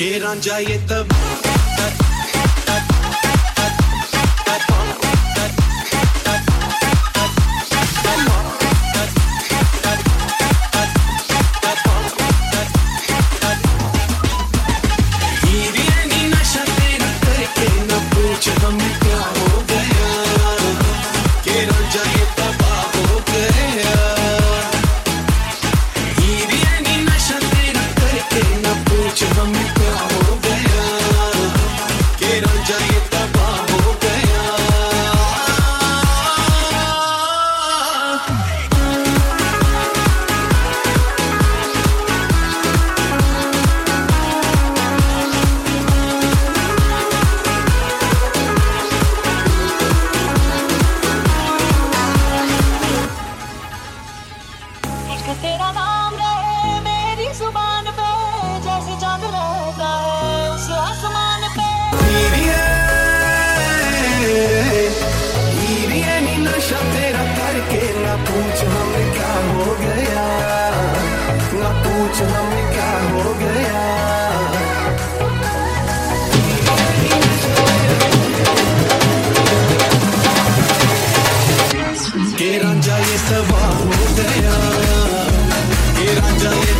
के रांझा ये तब हम क्या हो गया। के रांझा the bomb. सवा हो गया। ये राजा ये